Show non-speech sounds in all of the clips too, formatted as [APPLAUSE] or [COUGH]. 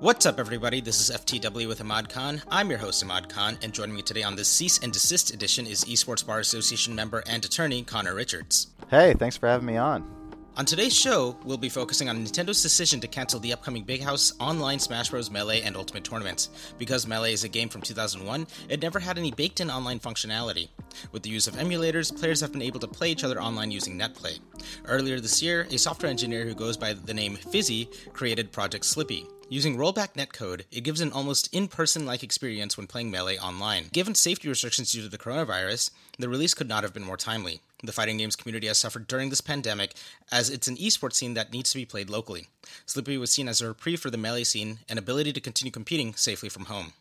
What's up, everybody? This is FTW with Ahmad Khan. I'm your host, Ahmad Khan, and joining me today on this Cease and Desist edition is Esports Bar Association member and attorney Connor Richards. Hey, thanks for having me on. On today's show, we'll be focusing on Nintendo's decision to cancel the upcoming Big House online Smash Bros. Melee and Ultimate tournaments. Because Melee is a game from 2001, it never had any baked in online functionality. With the use of emulators, players have been able to play each other online using NetPlay. Earlier this year, a software engineer who goes by the name Fizzi created Project Slippi. Using rollback netcode, it gives an almost in person like experience when playing Melee online. Given safety restrictions due to the coronavirus, the release could not have been more timely. The fighting games community has suffered during this pandemic, as it's an esports scene that needs to be played locally. Slippi was seen as a reprieve for the Melee scene and ability to continue competing safely from home.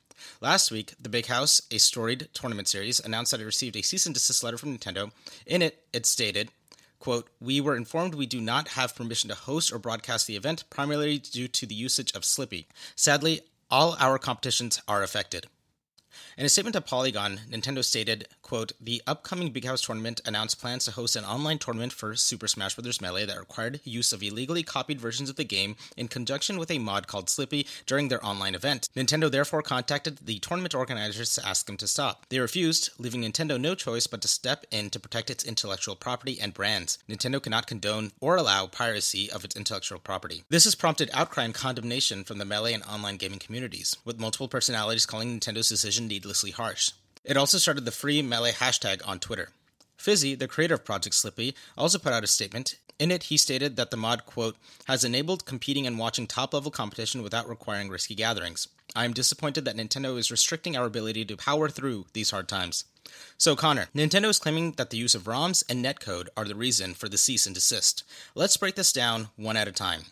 Last week, The Big House, a storied tournament series, announced that it received a cease and desist letter from Nintendo. In it, it stated, Quote, we were informed we do not have permission to host or broadcast the event, primarily due to the usage of Slippi. Sadly, all our competitions are affected. In a statement to Polygon, Nintendo stated, quote, The upcoming Big House tournament announced plans to host an online tournament for Super Smash Bros. Melee that required use of illegally copied versions of the game in conjunction with a mod called Slippi during their online event. Nintendo therefore contacted the tournament organizers to ask them to stop. They refused, leaving Nintendo no choice but to step in to protect its intellectual property and brands. Nintendo cannot condone or allow piracy of its intellectual property. This has prompted outcry and condemnation from the Melee and online gaming communities, with multiple personalities calling Nintendo's decision needlessly harsh. It also started the free Melee hashtag on Twitter. Fizzi, the creator of Project Slippi, also put out a statement. In it, he stated that the mod, quote, has enabled competing and watching top level competition without requiring risky gatherings. I am disappointed that Nintendo is restricting our ability to power through these hard times. So, Connor, Nintendo is claiming that the use of ROMs and netcode are the reason for the cease and desist. Let's break this down one at a time.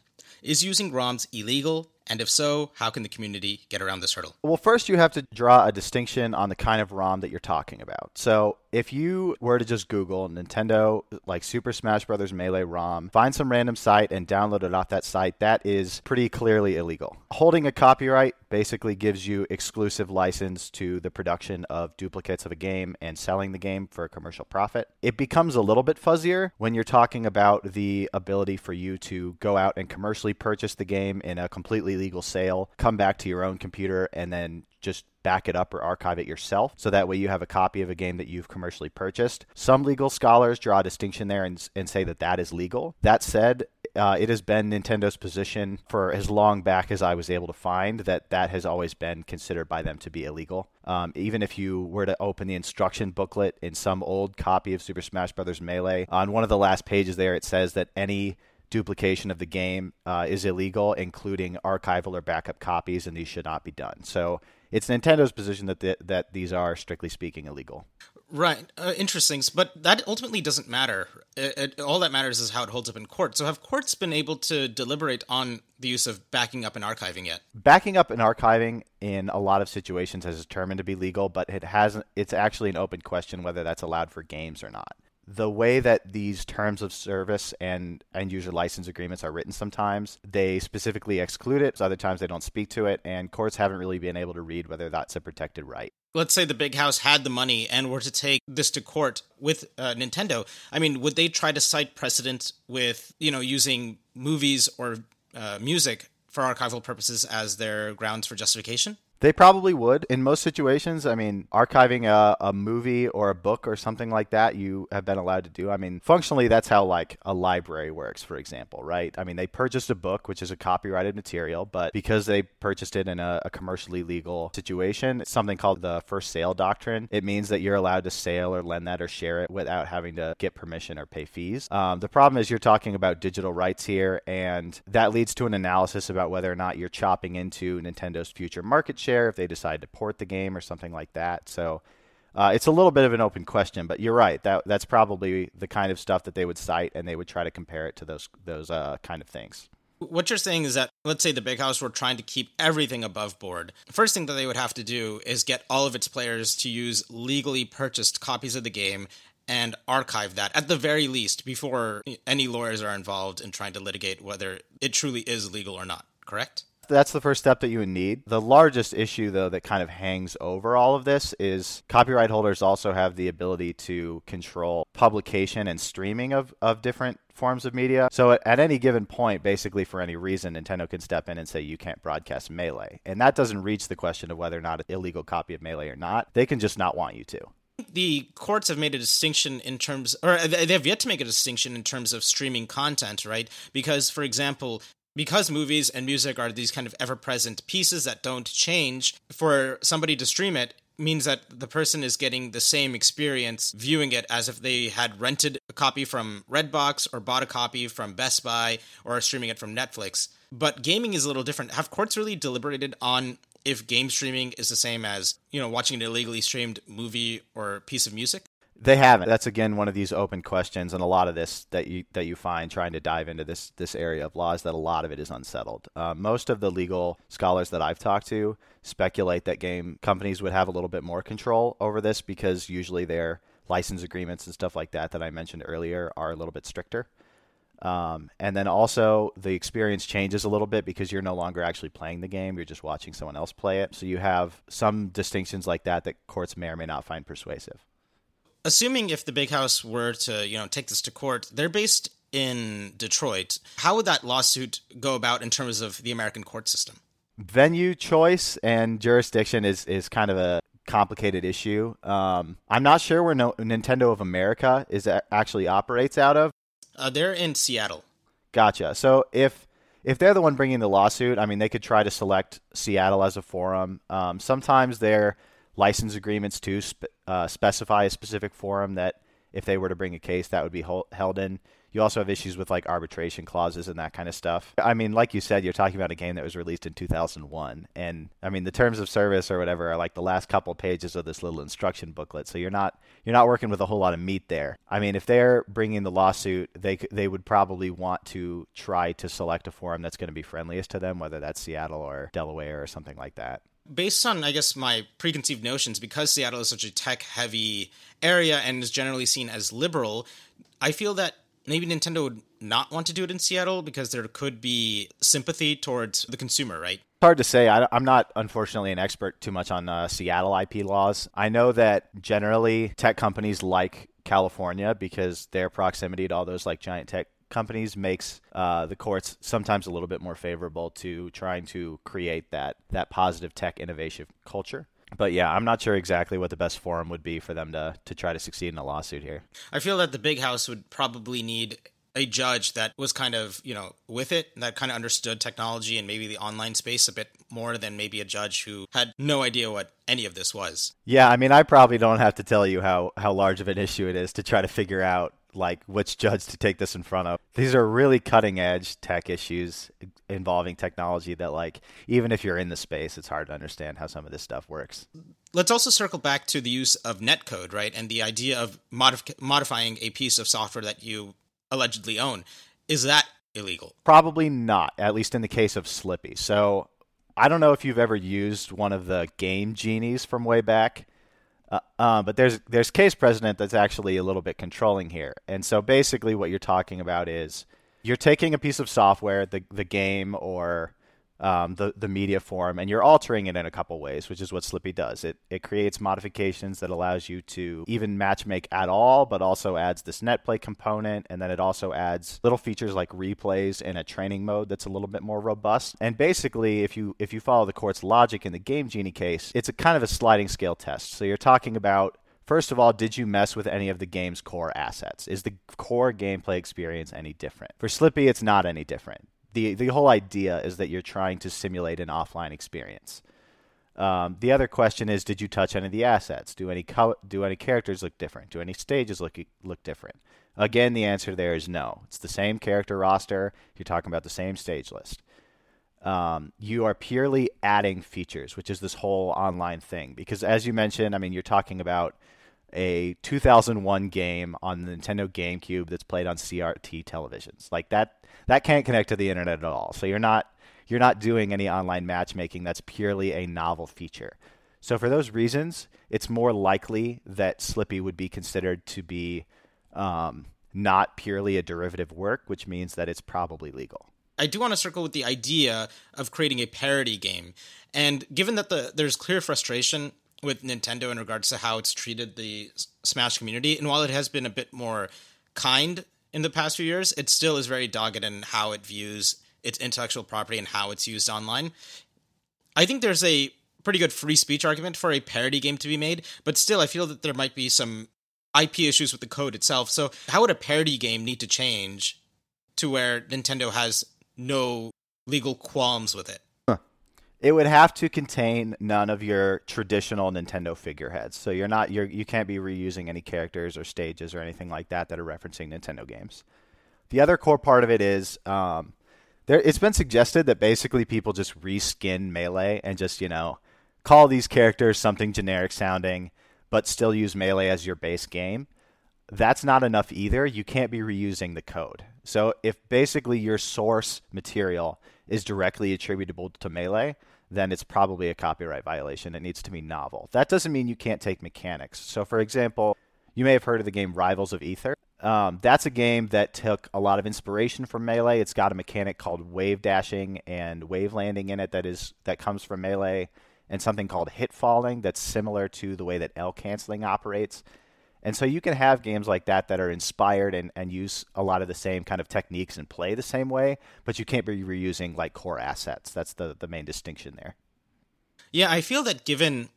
Is using ROMs illegal? And if so, how can the community get around this hurdle? Well, first you have to draw a distinction on the kind of ROM that you're talking about. So, if you were to just Google Nintendo like Super Smash Bros. Melee ROM, find some random site and download it off that site, that is pretty clearly illegal. Holding a copyright basically gives you exclusive license to the production of duplicates of a game and selling the game for a commercial profit. It becomes a little bit fuzzier when you're talking about the ability for you to go out and commercially purchase the game in a completely legal sale, come back to your own computer, and then just back it up or archive it yourself so that way you have a copy of a game that you've commercially purchased. Some legal scholars draw a distinction there and, and say that that is legal. That said, uh, it has been Nintendo's position for as long back as I was able to find that that has always been considered by them to be illegal. Um, even if you were to open the instruction booklet in some old copy of Super Smash Bros. Melee, on one of the last pages there, it says that any duplication of the game uh, is illegal, including archival or backup copies, and these should not be done. So it's Nintendo's position that the, that these are strictly speaking illegal. Right, uh, interesting. But that ultimately doesn't matter. It, it, all that matters is how it holds up in court. So, have courts been able to deliberate on the use of backing up and archiving yet? Backing up and archiving in a lot of situations has determined to be legal, but it hasn't. It's actually an open question whether that's allowed for games or not the way that these terms of service and end user license agreements are written sometimes, they specifically exclude it. Other times they don't speak to it, and courts haven't really been able to read whether that's a protected right. Let's say the big house had the money and were to take this to court with uh, Nintendo. I mean, would they try to cite precedent with, you know, using movies or uh, music for archival purposes as their grounds for justification? They probably would. In most situations, I mean, archiving a, a movie or a book or something like that, you have been allowed to do. I mean, functionally, that's how like a library works, for example, right? I mean, they purchased a book, which is a copyrighted material, but because they purchased it in a, a commercially legal situation, it's something called the first sale doctrine. It means that you're allowed to sale or lend that or share it without having to get permission or pay fees. Um, the problem is you're talking about digital rights here, and that leads to an analysis about whether or not you're chopping into Nintendo's future market share if they decide to port the game or something like that. So uh, it's a little bit of an open question, but you're right. That that's probably the kind of stuff that they would cite, and they would try to compare it to those those uh, kind of things. What you're saying is that let's say the big house were trying to keep everything above board. First thing that they would have to do is get all of its players to use legally purchased copies of the game and archive that at the very least before any lawyers are involved in trying to litigate whether it truly is legal or not. Correct? That's the first step that you would need. The largest issue, though, that kind of hangs over all of this is copyright holders also have the ability to control publication and streaming of, of different forms of media. So at, any given point, basically for any reason, Nintendo can step in and say you can't broadcast Melee. And that doesn't reach the question of whether or not an illegal copy of Melee or not. They can just not want you to the courts have made a distinction in terms or they have yet to make a distinction in terms of streaming content right because for example because movies and music are these kind of ever-present pieces that don't change for somebody to stream it means that the person is getting the same experience viewing it as if they had rented a copy from Redbox or bought a copy from Best Buy or streaming it from Netflix. But gaming is a little different. Have courts really deliberated on if game streaming is the same as, you know, watching an illegally streamed movie or piece of music? They haven't. That's again one of these open questions, and a lot of this that you that you find trying to dive into this this area of laws that a lot of it is unsettled. Uh, most of the legal scholars that I've talked to speculate that game companies would have a little bit more control over this because usually their license agreements and stuff like that that I mentioned earlier are a little bit stricter. Um, and then also the experience changes a little bit because you're no longer actually playing the game; you're just watching someone else play it. So you have some distinctions like that that courts may or may not find persuasive. Assuming if the Big House were to, you know, take this to court, they're based in Detroit. How would that lawsuit go about in terms of the American court system? Venue choice and jurisdiction is is kind of a complicated issue. Um, I'm not sure where no, Nintendo of America is actually operates out of. Uh, they're in Seattle. Gotcha. So if if they're the one bringing the lawsuit, I mean, they could try to select Seattle as a forum. Um, sometimes their license agreements too spe- uh, specify a specific forum that if they were to bring a case, that would be held in. You also have issues with like arbitration clauses and that kind of stuff. I mean, like you said, you're talking about a game that was released in 2001, and I mean the terms of service or whatever are like the last couple pages of this little instruction booklet. So you're not you're not working with a whole lot of meat there. I mean, if they're bringing the lawsuit, they they would probably want to try to select a forum that's going to be friendliest to them, whether that's Seattle or Delaware or something like that based on i guess my preconceived notions because seattle is such a tech heavy area and is generally seen as liberal i feel that maybe Nintendo would not want to do it in Seattle because there could be sympathy towards the consumer, right? It's hard to say. I, am not, unfortunately, an expert too much on uh, Seattle IP laws. I know that generally tech companies like California because their proximity to all those like giant tech companies makes uh, the courts sometimes a little bit more favorable to trying to create that that positive tech innovation culture but yeah, I'm not sure exactly what the best forum would be for them to to try to succeed in a lawsuit here. I feel that the big house would probably need a judge that was kind of, you know, with it, that kind of understood technology and maybe the online space a bit more than maybe a judge who had no idea what any of this was. Yeah, I mean, I probably don't have to tell you how how large of an [LAUGHS] issue it is to try to figure out like which judge to take this in front of. These are really cutting edge tech issues involving technology that like even if you're in the space, it's hard to understand how some of this stuff works. Let's also circle back to the use of netcode, right? And the idea of modif- modifying a piece of software that you allegedly own. Is that illegal? Probably not, at least in the case of Slippi. So I don't know if you've ever used one of the game genies from way back. Uh, uh, but there's there's case precedent that's actually a little bit controlling here, and so basically what you're talking about is you're taking a piece of software, the the game or um, the the media form, and you're altering it in a couple ways, which is what Slippi does. It it creates modifications that allows you to even matchmake at all, but also adds this net play component, and then it also adds little features like replays in a training mode that's a little bit more robust. And basically, if you if you follow the court's logic in the Game Genie case, it's a kind of a sliding scale test. So you're talking about First of all, did you mess with any of the game's core assets? Is the core gameplay experience any different? For Slippi, it's not any different the the whole idea is that you're trying to simulate an offline experience. Um, the other question is, did you touch any of the assets? Do any do any characters look different? Do any stages look look different? Again, the answer there is no. It's the same character roster. You're talking about the same stage list. Um, you are purely adding features, which is this whole online thing. Because as you mentioned, I mean, you're talking about a 2001 game on the Nintendo GameCube that's played on CRT televisions. Like that that can't connect to the internet at all. So you're not you're not doing any online matchmaking. That's purely a novel feature. So for those reasons, it's more likely that Slippi would be considered to be um, not purely a derivative work, which means that it's probably legal. I do want to circle with the idea of creating a parody game. And given that the there's clear frustration with Nintendo in regards to how it's treated the Smash community, and while it has been a bit more kind in the past few years, it still is very dogged in how it views its intellectual property and how it's used online. I think there's a pretty good free speech argument for a parody game to be made, but still, I feel that there might be some IP issues with the code itself. So, how would a parody game need to change to where Nintendo has no legal qualms with it? It would have to contain none of your traditional Nintendo figureheads. So you're not you're you can't be reusing any characters or stages or anything like that that are referencing Nintendo games. The other core part of it is um, there. It's been suggested that basically people just reskin Melee and just you know call these characters something generic sounding, but still use Melee as your base game. That's not enough either. You can't be reusing the code. So if basically your source material is directly attributable to Melee, then it's probably a copyright violation. It needs to be novel. That doesn't mean you can't take mechanics. So, for example, you may have heard of the game Rivals of Aether. Um, that's a game that took a lot of inspiration from Melee. It's got a mechanic called wave dashing and wave landing in it that is that comes from Melee, and something called hit falling that's similar to the way that L canceling operates. And so you can have games like that that are inspired and, and use a lot of the same kind of techniques and play the same way, but you can't be reusing like core assets. That's the, the main distinction there. Yeah, I feel that given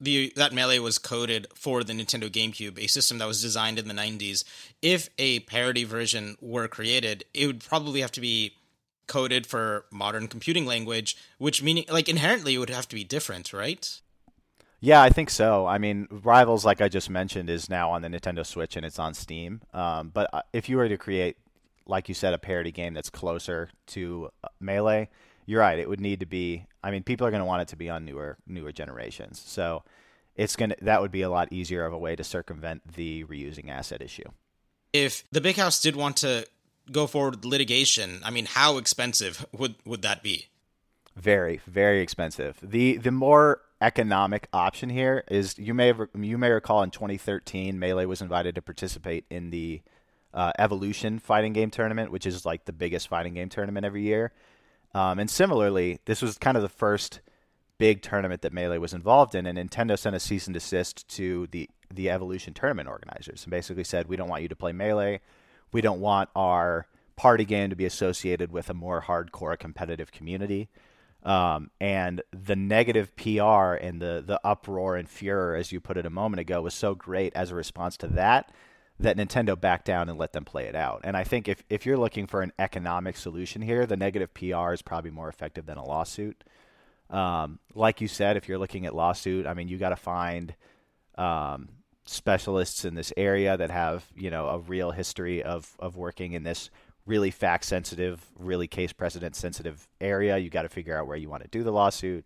the that melee was coded for the Nintendo GameCube, a system that was designed in the 90s, if a parody version were created, it would probably have to be coded for modern computing language, which meaning like inherently it would have to be different, right? Yeah, I think so. I mean, Rivals, like I just mentioned, is now on the Nintendo Switch and it's on Steam. Um, but uh, if you were to create, like you said, a parody game that's closer to uh, Melee, you're right. It would need to be. I mean, people are going to want it to be on newer newer generations. So it's gonna that would be a lot easier of a way to circumvent the reusing asset issue. If the big house did want to go forward with litigation, I mean, how expensive would would that be? Very, very expensive. The the more economic option here is you may have, you may recall in 2013 Melee was invited to participate in the uh, Evolution fighting game tournament, which is like the biggest fighting game tournament every year. Um, and similarly, this was kind of the first big tournament that Melee was involved in, and Nintendo sent a cease and desist to the the Evolution tournament organizers and basically said, "We don't want you to play Melee. We don't want our party game to be associated with a more hardcore competitive community." Um, and the negative PR and the the uproar and furor, as you put it a moment ago, was so great as a response to that that Nintendo backed down and let them play it out. And I think if if you're looking for an economic solution here, the negative PR is probably more effective than a lawsuit. Um, like you said, if you're looking at lawsuit, I mean, you got to find um, specialists in this area that have you know a real history of of working in this really fact sensitive, really case precedent sensitive area. You got to figure out where you want to do the lawsuit.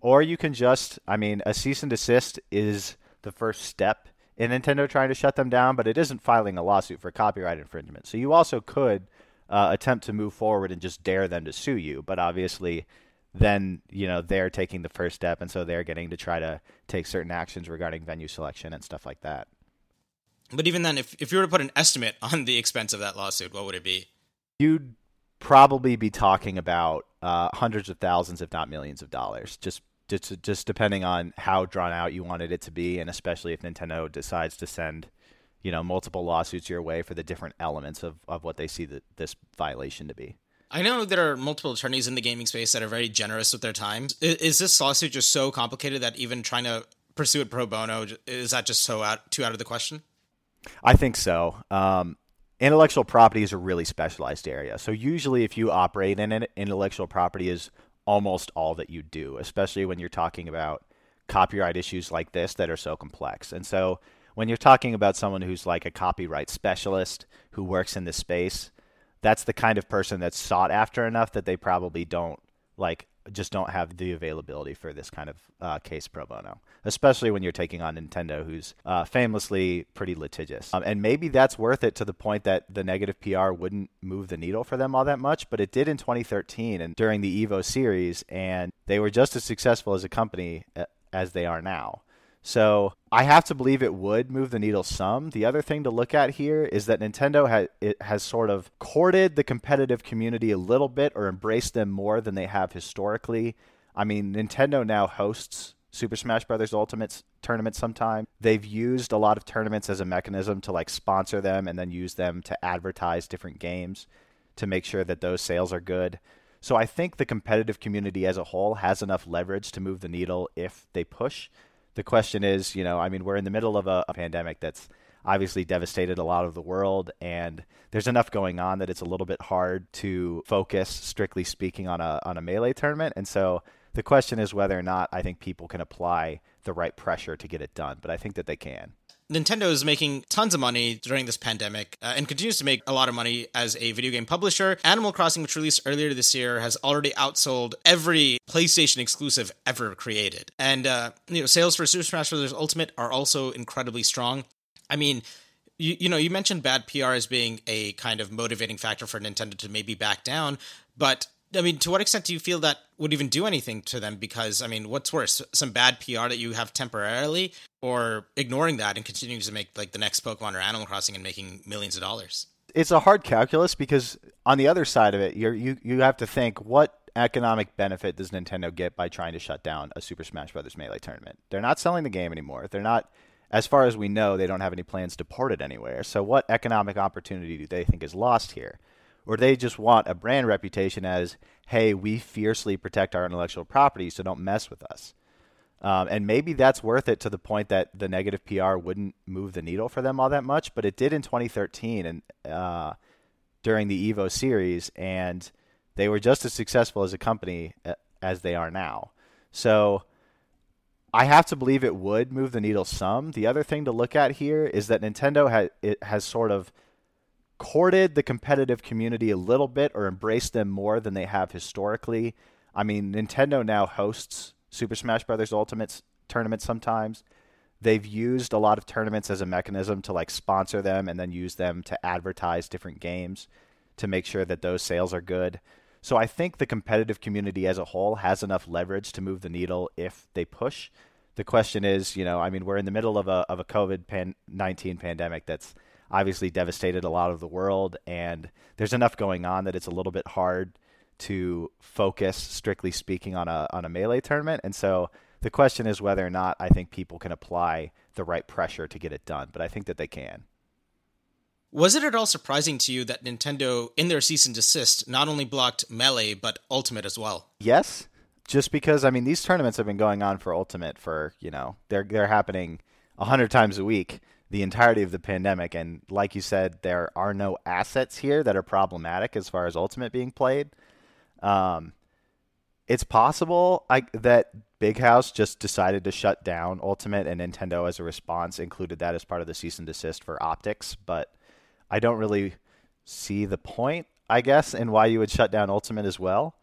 Or you can just, I mean, a cease and desist is the first step in Nintendo trying to shut them down, but it isn't filing a lawsuit for copyright infringement. So you also could uh, attempt to move forward and just dare them to sue you, but obviously then you know they're taking the first step and so they're getting to try to take certain actions regarding venue selection and stuff like that but even then if, if you were to put an estimate on the expense of that lawsuit what would it be you'd probably be talking about uh, hundreds of thousands, if not millions of dollars, just just just depending on how drawn out you wanted it to be, and especially if Nintendo decides to send, you know, multiple lawsuits your way for the different elements of, of what they see the, this violation to be. I know there are multiple attorneys in the gaming space that are very generous with their time. Is, is this lawsuit just so complicated that even trying to pursue it pro bono is that just so out too out of the question? I think so. Um, intellectual property is a really specialized area. So usually, if you operate in it, intellectual property is almost all that you do, especially when you're talking about copyright issues like this that are so complex. And so when you're talking about someone who's like a copyright specialist who works in this space, that's the kind of person that's sought after enough that they probably don't like just don't have the availability for this kind of uh, case pro bono, especially when you're taking on Nintendo, who's uh, famously pretty litigious. Um, and maybe that's worth it to the point that the negative PR wouldn't move the needle for them all that much, but it did in 2013 and during the Evo series, and they were just as successful as a company uh, as they are now. So I have to believe it would move the needle some. The other thing to look at here is that Nintendo has has sort of courted the competitive community a little bit or embraced them more than they have historically. I mean, Nintendo now hosts Super Smash Bros. Ultimate tournament sometime. They've used a lot of tournaments as a mechanism to like sponsor them and then use them to advertise different games to make sure that those sales are good. So I think the competitive community as a whole has enough leverage to move the needle if they push. The question is, you know, I mean, we're in the middle of a, a pandemic that's obviously devastated a lot of the world and there's enough going on that it's a little bit hard to focus strictly speaking on a on a melee tournament and so the question is whether or not I think people can apply the right pressure to get it done, but I think that they can. Nintendo is making tons of money during this pandemic uh, and continues to make a lot of money as a video game publisher. Animal Crossing, which released earlier this year, has already outsold every PlayStation exclusive ever created. And uh, you know, sales for Super Smash Bros. Ultimate are also incredibly strong. I mean, you, you know, you mentioned bad PR as being a kind of motivating factor for Nintendo to maybe back down, but I mean, to what extent do you feel that would even do anything to them? Because, I mean, what's worse, some bad PR that you have temporarily, or ignoring that and continuing to make like the next Pokemon or Animal Crossing and making millions of dollars? It's a hard calculus because on the other side of it, you you you have to think what economic benefit does Nintendo get by trying to shut down a Super Smash Bros. Melee tournament? They're not selling the game anymore. They're not, as far as we know, they don't have any plans to port it anywhere. So, what economic opportunity do they think is lost here? Or they just want a brand reputation as, hey, we fiercely protect our intellectual property, so don't mess with us. Um, and maybe that's worth it to the point that the negative PR wouldn't move the needle for them all that much, but it did in 2013 and uh, during the Evo series, and they were just as successful as a company uh, as they are now. So I have to believe it would move the needle some. The other thing to look at here is that Nintendo has sort of courted the competitive community a little bit or embraced them more than they have historically. I mean, Nintendo now hosts Super Smash Bros. Ultimate tournaments sometimes. They've used a lot of tournaments as a mechanism to like sponsor them and then use them to advertise different games to make sure that those sales are good. So I think the competitive community as a whole has enough leverage to move the needle if they push. The question is, you know, I mean, we're in the middle of a of a COVID 19 pandemic that's obviously devastated a lot of the world, and there's enough going on that it's a little bit hard to focus, strictly speaking, on a on a melee tournament. And so the question is whether or not I think people can apply the right pressure to get it done. But I think that they can. Was it at all surprising to you that Nintendo, in their cease and desist, not only blocked Melee but Ultimate as well? Yes, just because I mean these tournaments have been going on for Ultimate for you know they're they're happening a hundred times a week the entirety of the pandemic. And like you said, there are no assets here that are problematic as far as Ultimate being played. Um, it's possible I, that Big House just decided to shut down Ultimate, and Nintendo, as a response, included that as part of the cease and desist for optics. But I don't really see the point, I guess, in why you would shut down Ultimate as well.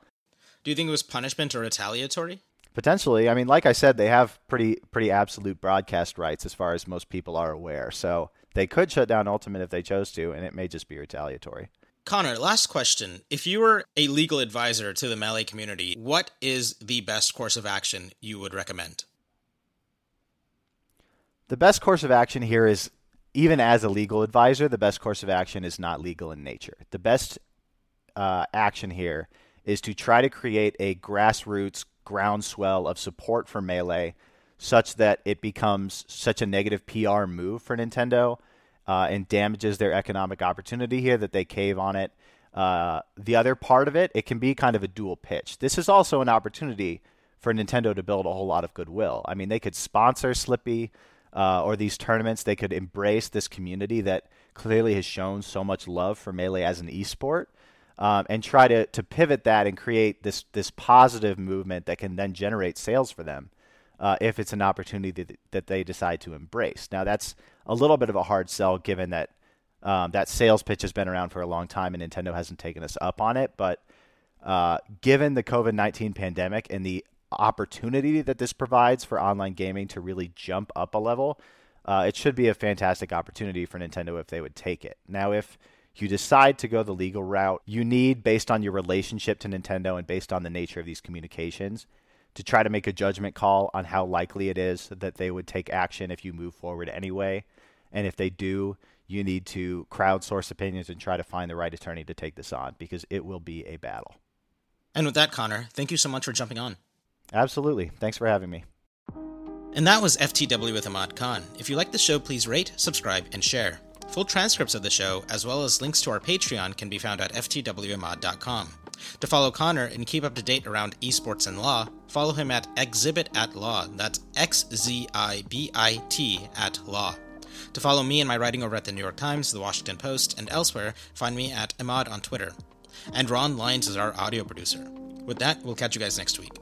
Do you think it was punishment or retaliatory? Potentially. I mean, like I said, they have pretty pretty absolute broadcast rights as far as most people are aware. So they could shut down Ultimate if they chose to, and it may just be retaliatory. Connor, last question. If you were a legal advisor to the Melee community, what is the best course of action you would recommend? The best course of action here is even as a legal advisor, the best course of action is not legal in nature. The best uh, action here is to try to create a grassroots groundswell of support for Melee such that it becomes such a negative PR move for Nintendo uh, and damages their economic opportunity here that they cave on it. Uh, the other part of it, it can be kind of a dual pitch. This is also an opportunity for Nintendo to build a whole lot of goodwill. I mean, they could sponsor Slippi uh, or these tournaments. They could embrace this community that clearly has shown so much love for Melee as an esport um, and try to, to pivot that and create this this positive movement that can then generate sales for them uh, if it's an opportunity that, that they decide to embrace. Now that's a little bit of a hard sell given that um, that sales pitch has been around for a long time and Nintendo hasn't taken us up on it. But uh, given the COVID nineteen pandemic and the opportunity that this provides for online gaming to really jump up a level, uh, it should be a fantastic opportunity for Nintendo if they would take it. Now if you decide to go the legal route, you need, based on your relationship to Nintendo and based on the nature of these communications, to try to make a judgment call on how likely it is that they would take action if you move forward anyway. And if they do, you need to crowdsource opinions and try to find the right attorney to take this on because it will be a battle. And with that, Connor, thank you so much for jumping on. Absolutely. Thanks for having me. And that was FTW with Ahmad Khan. If you like the show, please rate, subscribe, and share. Full transcripts of the show, as well as links to our Patreon, can be found at ftwamad.com. To follow Connor and keep up to date around esports and law, follow him at Xzibit at Law. That's X Z I B I T at Law. To follow me and my writing over at the New York Times, the Washington Post, and elsewhere, find me at Ahmad on Twitter. And Ron Lyons is our audio producer. With that, we'll catch you guys next week.